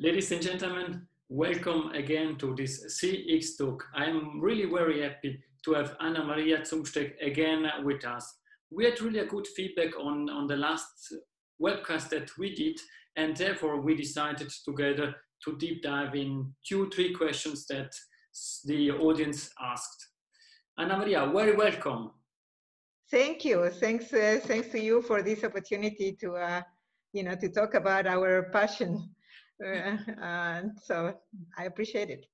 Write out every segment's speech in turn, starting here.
Ladies and gentlemen, welcome again to this CX Talk. I'm really very happy to have Anna Maria Zumsteck again with us. We had really a good feedback on, on the last webcast that we did, and therefore we decided together to deep dive in two, three questions that the audience asked. Anna Maria, very welcome. Thank you. Thanks, uh, thanks to you for this opportunity to, uh, you know, to talk about our passion. Uh, so I appreciate it.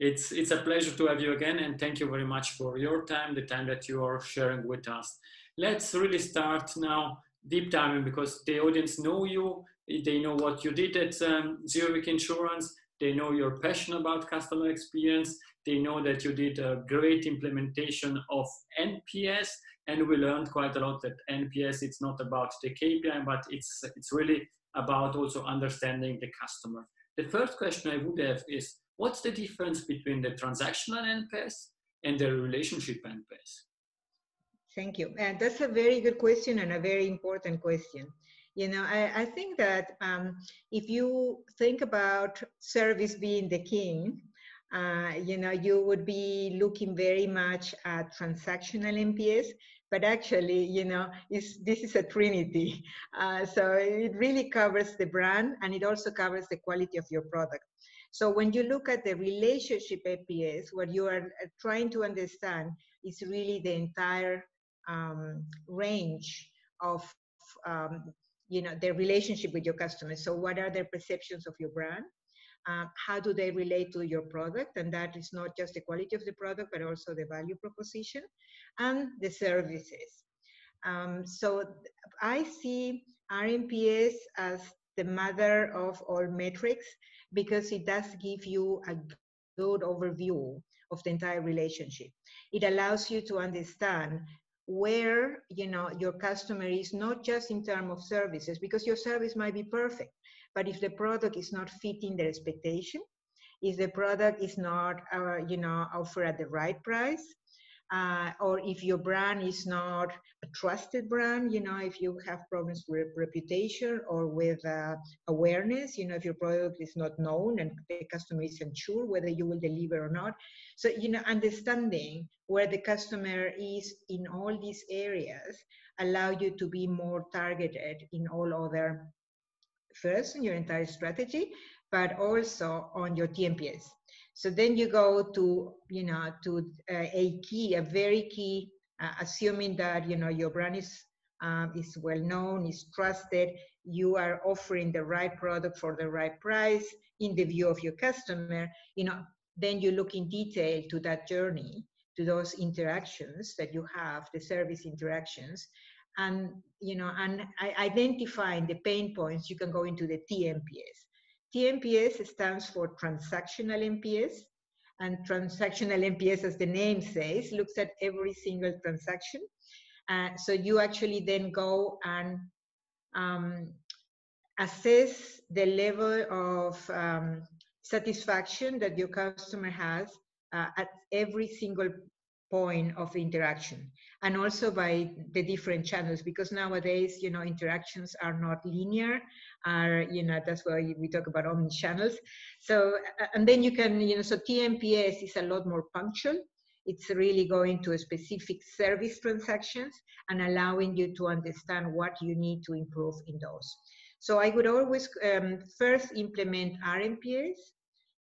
It's it's a pleasure to have you again, and thank you very much for your time, the time that you are sharing with us. Let's really start now deep diving because the audience know you, they know what you did at um, Zurich Insurance, they know your passion about customer experience, they know that you did a great implementation of NPS, and we learned quite a lot that NPS it's not about the KPI, but it's it's really about also understanding the customer. The first question I would have is, what's the difference between the transactional NPS and the relationship NPS? Thank you. And that's a very good question and a very important question. You know, I, I think that um, if you think about service being the king, uh, you know, you would be looking very much at transactional NPS, but actually, you know, is this is a trinity. Uh, so it really covers the brand and it also covers the quality of your product. So when you look at the relationship NPS, what you are uh, trying to understand is really the entire um, range of, um, you know, the relationship with your customers. So what are their perceptions of your brand? Uh, how do they relate to your product? And that is not just the quality of the product, but also the value proposition and the services. Um, so I see rnps as the mother of all metrics because it does give you a good overview of the entire relationship. It allows you to understand where you know your customer is not just in terms of services because your service might be perfect but if the product is not fitting their expectation, if the product is not, uh, you know, offered at the right price, uh, or if your brand is not a trusted brand, you know, if you have problems with reputation or with uh, awareness, you know, if your product is not known and the customer is unsure whether you will deliver or not. So, you know, understanding where the customer is in all these areas allow you to be more targeted in all other first on your entire strategy, but also on your TNPS. So then you go to, you know, to uh, a key, a very key, uh, assuming that, you know, your brand is, um, is well known, is trusted, you are offering the right product for the right price in the view of your customer, you know, then you look in detail to that journey, to those interactions that you have, the service interactions, and you know and identifying the pain points you can go into the tnps tnps stands for transactional nps and transactional nps as the name says looks at every single transaction. Uh, so you actually then go and um, assess the level of um, satisfaction that your customer has uh, at every single point of interaction and also by the different channels because nowadays you know interactions are not linear are you know that's why we talk about omni channels so and then you can you know so tnps is a lot more punctual. It's really going to specific service transactions and allowing you to understand what you need to improve in those. So i would always um, first implement rnps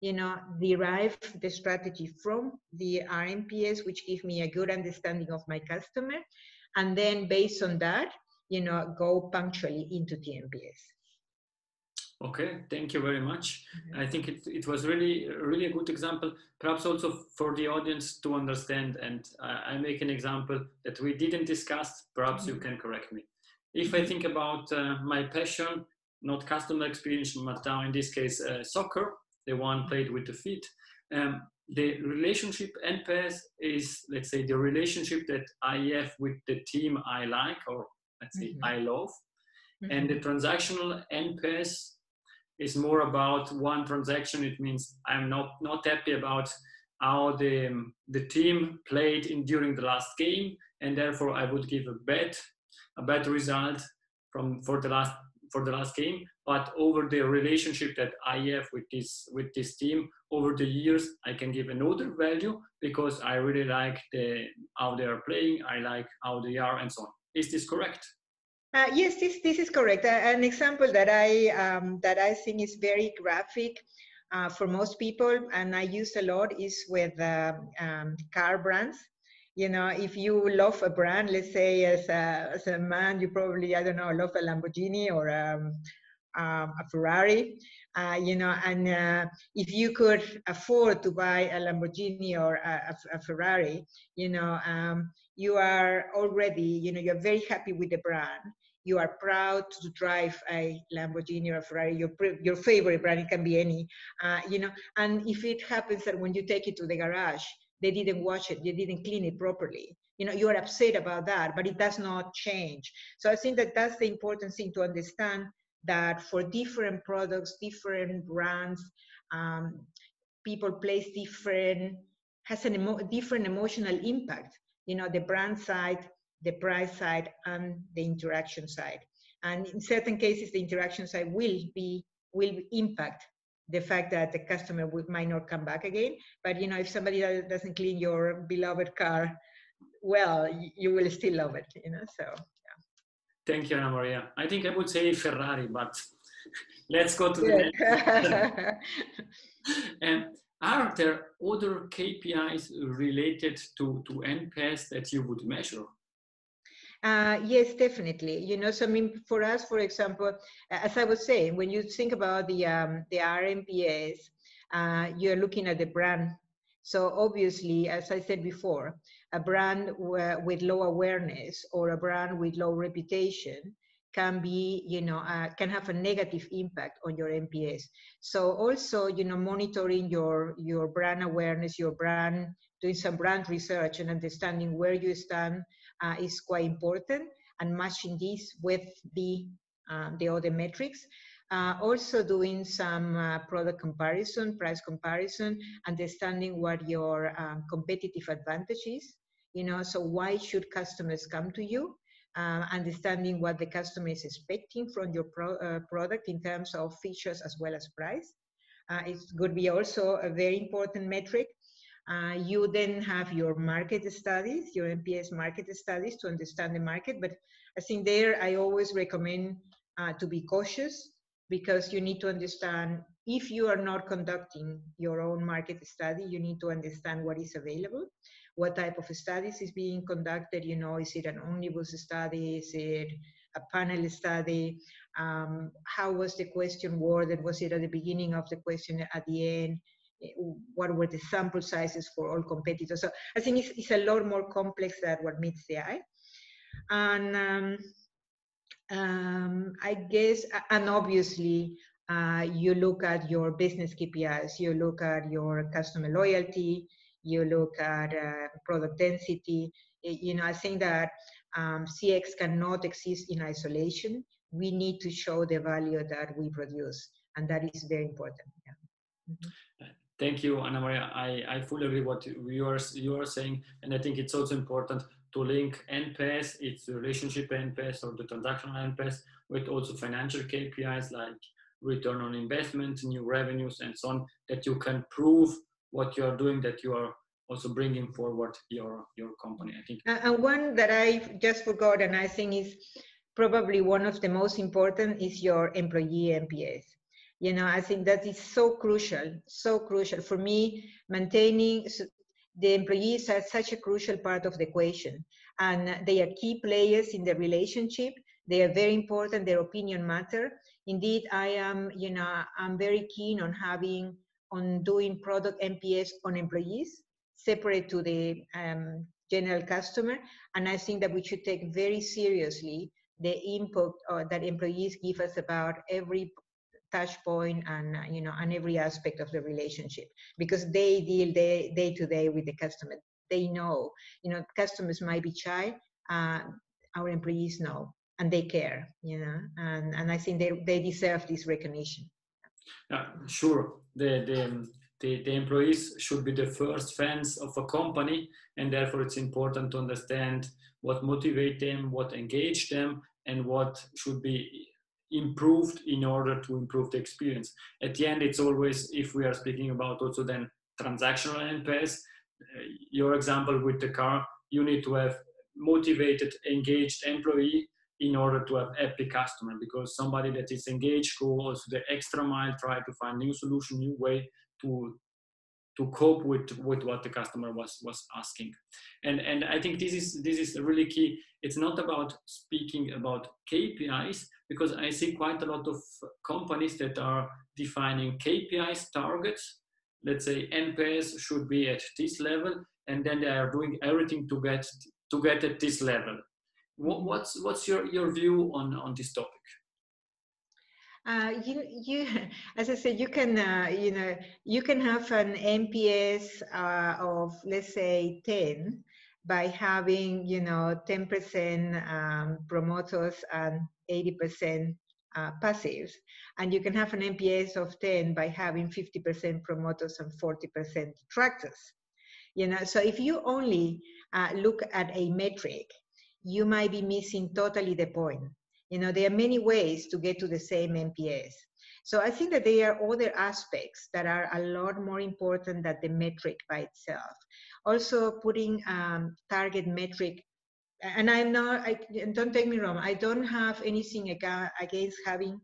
you know, derive the strategy from the RNPS, which give me a good understanding of my customer. And then based on that, you know, go punctually into TNPS. Okay, thank you very much. Mm-hmm. I think it, it was really, really a good example, perhaps also for the audience to understand. And uh, I make an example that we didn't discuss, perhaps mm-hmm. you can correct me. If I mm-hmm. think about uh, my passion, not customer experience, but now in this case, uh, soccer, the one played with the feet. Um, the relationship NPS is, let's say, the relationship that I have with the team I like, or let's say mm-hmm. I love. Mm-hmm. And the transactional NPS is more about one transaction. It means I'm not not happy about how the um, the team played in during the last game, and therefore I would give a bad a bad result from for the last for the last game, but over the relationship that I have with this with this team over the years, I can give another value because I really like the how they are playing, I like how they are, and so on. Is this correct? Uh, yes, this this is correct. Uh, an example that I um, that I think is very graphic uh, for most people, and I use a lot, is with uh, um, car brands you know if you love a brand let's say as a, as a man you probably i don't know love a lamborghini or um, um, a ferrari uh, you know and uh, if you could afford to buy a lamborghini or a, a, a ferrari you know um, you are already you know you're very happy with the brand. You are proud to drive a Lamborghini or a Ferrari, your, your favorite brand, it can be any, uh, you know, and if it happens that when you take it to the garage, they didn't wash it, they didn't clean it properly. You know, you are upset about that, but it does not change. So I think that that's the important thing to understand that for different products, different brands, um, people place different, has a emo different emotional impact. You know, the brand side, the price side, and the interaction side. And in certain cases, the interaction side will be will impact the fact that the customer would, might not come back again. But you know, if somebody doesn't clean your beloved car well, you will still love it. You know, so. Yeah. Thank you, Anna Maria. I think I would say Ferrari, but let's go to the next. and um, are there other KPIs related to, to NPS that you would measure? Uh, yes, definitely. You know, so I mean, for us, for example, as I was saying, when you think about the um, the RNPS, uh, you're looking at the brand. So obviously, as I said before, a brand with low awareness or a brand with low reputation can be, you know, uh, can have a negative impact on your NPS. So also, you know, monitoring your your brand awareness, your brand, doing some brand research and understanding where you stand uh, is quite important and matching this with the, um, the other metrics. Uh, also doing some uh, product comparison, price comparison, understanding what your um, competitive advantage is. You know, so why should customers come to you? Uh, understanding what the customer is expecting from your pro uh, product in terms of features as well as price. Uh, it could be also a very important metric uh, you then have your market studies, your NPS market studies to understand the market. But I think there I always recommend uh, to be cautious because you need to understand if you are not conducting your own market study, you need to understand what is available, what type of studies is being conducted. You know, is it an omnibus study? Is it a panel study? Um, how was the question worded? Was it at the beginning of the question, at the end? What were the sample sizes for all competitors. So I think it's, it's a lot more complex than what meets the eye. And um, um, I guess, and obviously, uh, you look at your business KPIs, you look at your customer loyalty, you look at uh, product density. You know, I think that um, CX cannot exist in isolation. We need to show the value that we produce, and that is very important. Yeah. Mm -hmm. Thank you, Anna Maria. I, I fully agree what you are, you are saying. And I think it's also important to link NPS, its relationship NPS or the transactional NPS with also financial KPIs like return on investment, new revenues, and so on, that you can prove what you are doing, that you are also bringing forward your, your company, I think. And one that I just forgot, and I think is probably one of the most important is your employee NPS you know i think that is so crucial so crucial for me maintaining the employees are such a crucial part of the equation. And they are key players in the relationship. They are very important. Their opinion matter. Indeed i am you know i'm very keen on having on doing product nps on employees separate to the um, general customer. And i think that we should take very seriously the input uh, that employees give us about every touch point and uh, you know and every aspect of the relationship because they deal day, day to day with the customer. They know you know customers might be shy uh, our employees know and they care you know and and i think they, they deserve this recognition. Yeah sure. The, the the, the employees should be the first fans of a company and therefore it's important to understand what motivate them what engage them and what should be improved in order to improve the experience. At the end, it's always, if we are speaking about also then transactional NPS, uh, your example with the car, you need to have motivated, engaged employee in order to have happy customer because somebody that is engaged go also the extra mile, try to find new solution, new way to to cope with with what the customer was was asking. And and i think this is this is really key. It's not about speaking about kpis because i see quite a lot of companies that are defining kpis targets. Let's say nps should be at this level and then they are doing everything to get to get at this level. What's what's your your view on on this topic uh, you, you, as I said, you can, uh, you know, you can have an NPS uh, of let's say 10 by having, you know, 10% um, promoters and 80% uh, passives, and you can have an NPS of 10 by having 50% promoters and 40% detractors. You know, so if you only uh, look at a metric, you might be missing totally the point you know, there are many ways to get to the same NPS. So I think that there are other aspects that are a lot more important than the metric by itself. Also putting um, target metric, and I'm not, I, don't take me wrong, I don't have anything against having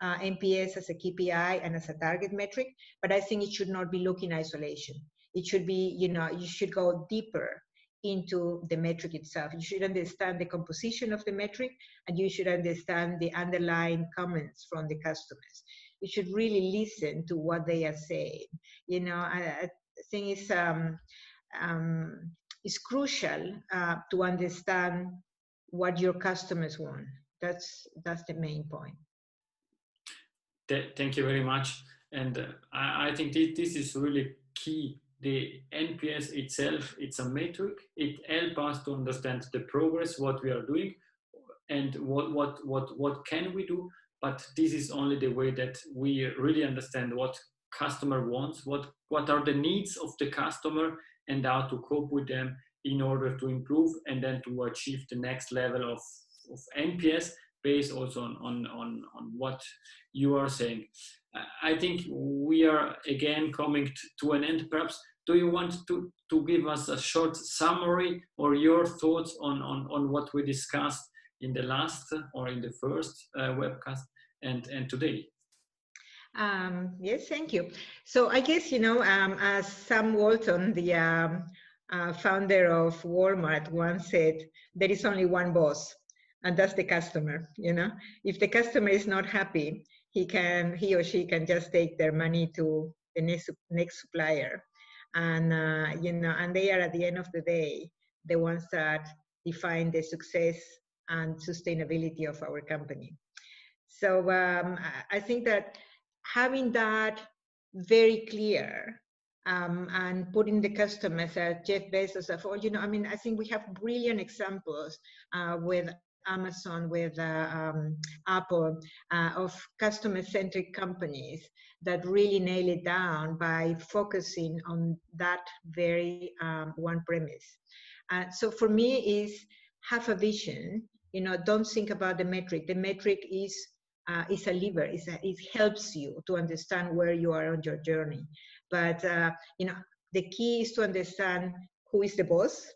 uh, NPS as a KPI and as a target metric, but I think it should not be looked in isolation. It should be, you know, you should go deeper into the metric itself. You should understand the composition of the metric and you should understand the underlying comments from the customers. You should really listen to what they are saying. You know, I, I think it's, um, um, it's crucial uh, to understand what your customers want. That's, that's the main point. Thank you very much. And uh, I, I think this, this is really key the NPS itself, it's a metric. It helps us to understand the progress, what we are doing, and what what what what can we do. But this is only the way that we really understand what customer wants, what what are the needs of the customer, and how to cope with them in order to improve and then to achieve the next level of, of NPS based also on, on, on, on what you are saying. I think we are again coming to an end. Perhaps do you want to, to give us a short summary or your thoughts on, on, on what we discussed in the last or in the first uh, webcast and, and today? Um, yes, thank you. So I guess, you know, um, as Sam Walton, the um, uh, founder of Walmart once said, there is only one boss and that's the customer, you know. If the customer is not happy, he can, he or she can just take their money to the next, next supplier. And uh, you know and they are at the end of the day the ones that define the success and sustainability of our company. So um, i think that having that very clear um, and putting the customers at Jeff Bezos of all, you know, I mean, I think we have brilliant examples uh, with Amazon, with uh, um, Apple, uh, of customer-centric companies that really nail it down by focusing on that very um, one premise. Uh, so for me is have a vision, you know, don't think about the metric. The metric is uh, is a lever, a, it helps you to understand where you are on your journey. But, uh, you know, the key is to understand who is the boss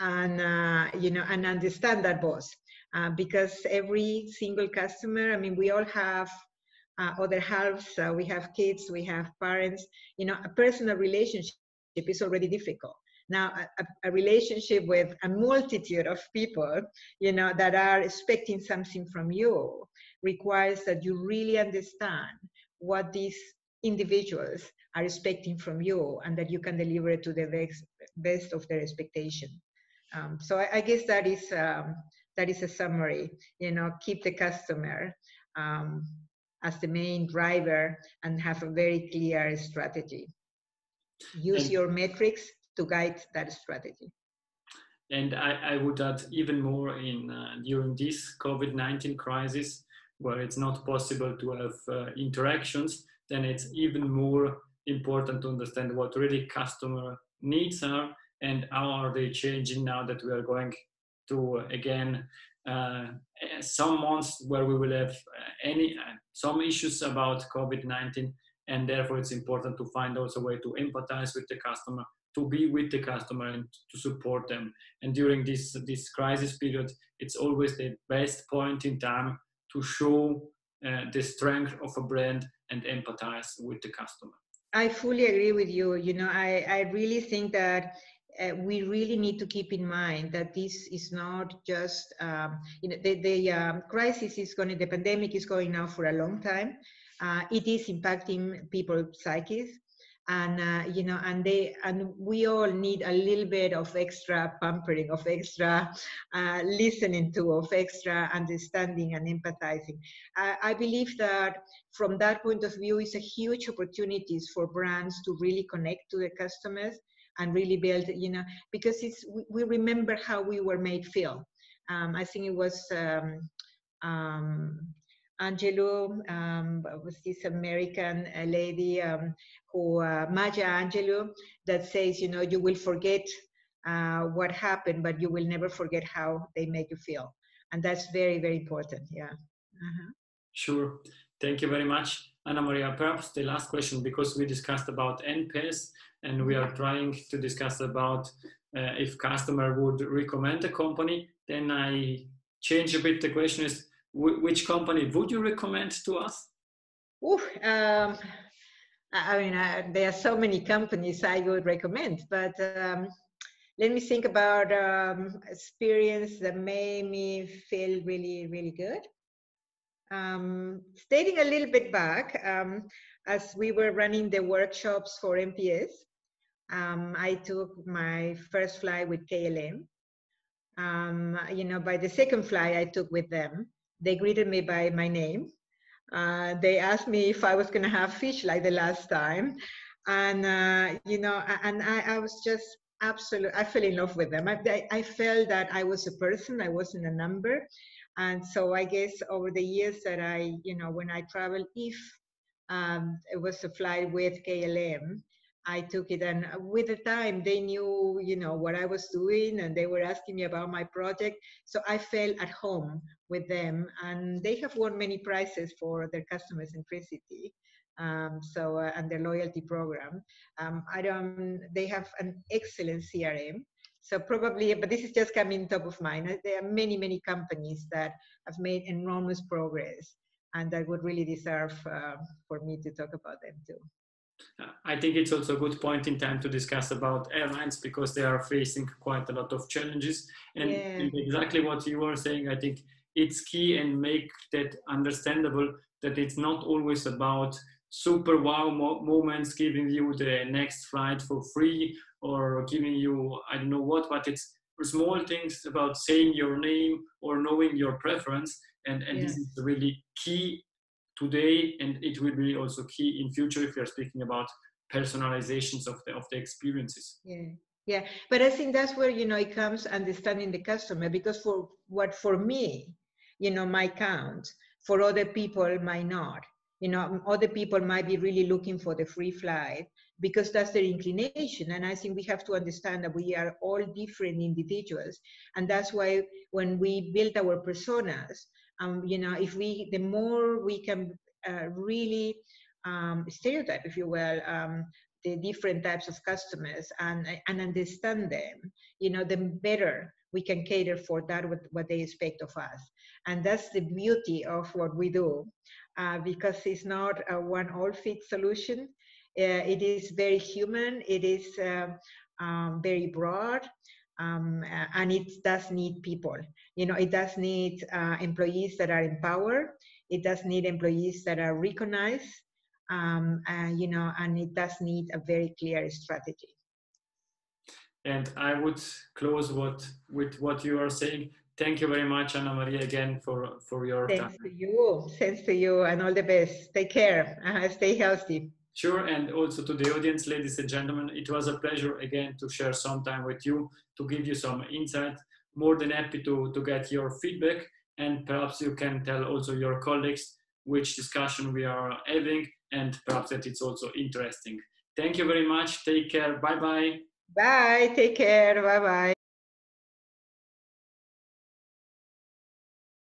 and, uh, you know, and understand that boss. Uh, because every single customer, I mean, we all have uh, other halves, uh, we have kids, we have parents. You know, a personal relationship is already difficult. Now, a, a, relationship with a multitude of people, you know, that are expecting something from you requires that you really understand what these individuals are expecting from you and that you can deliver it to the best, best of their expectation. Um, so I, I, guess that is um, that is a summary. You know, keep the customer, um, as the main driver and have a very clear strategy. Use and, your metrics to guide that strategy. And I, I would add even more in uh, during this COVID-19 crisis, where it's not possible to have uh, interactions, then it's even more important to understand what really customer needs are and how are they changing now that we are going to again uh, some months where we will have uh, any uh, some issues about COVID-19, and therefore it's important to find also a way to empathize with the customer, to be with the customer, and to support them. And during this this crisis period, it's always the best point in time to show uh, the strength of a brand and empathize with the customer. I fully agree with you. You know, I, I really think that uh, we really need to keep in mind that this is not just, um, you know, the, the um, crisis is going, the pandemic is going now for a long time. Uh, it is impacting people's psyches. And uh, you know and they and we all need a little bit of extra pampering of extra uh, listening to of extra understanding and empathizing. I, believe that from that point of view is a huge opportunities for brands to really connect to the customers and really build you know because it's we, remember how we were made feel um, i think it was um, um, Angelou um, was this American uh, lady um, who uh, Maya Angelou that says, you know, you will forget uh, what happened, but you will never forget how they make you feel, and that's very very important. Yeah. Uh-huh. Sure. Thank you very much, Anna Maria. Perhaps the last question, because we discussed about NPS, and we are trying to discuss about uh, if customer would recommend a company. Then I change a bit. The question is which company would you recommend to us? Ooh, um, I mean, there are so many companies I would recommend, but um, let me think about um, experience that made me feel really, really good. Um, stating a little bit back, um, as we were running the workshops for NPS, um, I took my first flight with KLM. Um, you know, by the second flight I took with them, they greeted me by my name. Uh, they asked me if I was going to have fish like the last time. And, uh, you know, and I, I was just absolutely, I fell in love with them. I, I felt that I was a person, I wasn't a number. And so I guess over the years that I, you know, when I travel, if um, it was a flight with KLM, I took it, and with the time, they knew, you know, what I was doing, and they were asking me about my project. So I felt at home with them, and they have won many prizes for their customer centricity. Um, so uh, and their loyalty program. Um, I don't. They have an excellent CRM. So probably, but this is just coming top of mind. There are many, many companies that have made enormous progress, and that would really deserve uh, for me to talk about them too. I think it's also a good point in time to discuss about airlines because they are facing quite a lot of challenges. And, yeah. and, exactly what you were saying, I think it's key and make that understandable that it's not always about super wow mo- moments giving you the next flight for free or giving you, I don't know what, but it's small things about saying your name or knowing your preference. And, and this is really key today and it will be also key in future if you're speaking about personalizations of the of the experiences. Yeah. Yeah. But i think that's where you know it comes understanding the customer because for what for me you know my count for other people might not you know other people might be really looking for the free flight because that's their inclination and i think we have to understand that we are all different individuals and that's why when we build our personas um, you know, if we, the more we can uh, really um, stereotype, if you will, um, the different types of customers and, and understand them, you know, the better we can cater for that what, what they expect of us. And that's the beauty of what we do, uh, because it's not a one all fit solution. Uh, it is very human. It is uh, um, very broad um, and it does need people. You know, it does need uh, employees that are empowered. It does need employees that are recognized. Um, and, you know, and it does need a very clear strategy. And I would close what with what you are saying. Thank you very much, Anna Maria, again for for your Thanks time. to you. Thanks to you, and all the best. Take care. Uh, stay healthy. Sure, and also to the audience, ladies and gentlemen, it was a pleasure again to share some time with you, to give you some insight. More than happy to, to get your feedback, and perhaps you can tell also your colleagues which discussion we are having, and perhaps that it's also interesting. Thank you very much. Take care. Bye bye. Bye. Take care. Bye bye.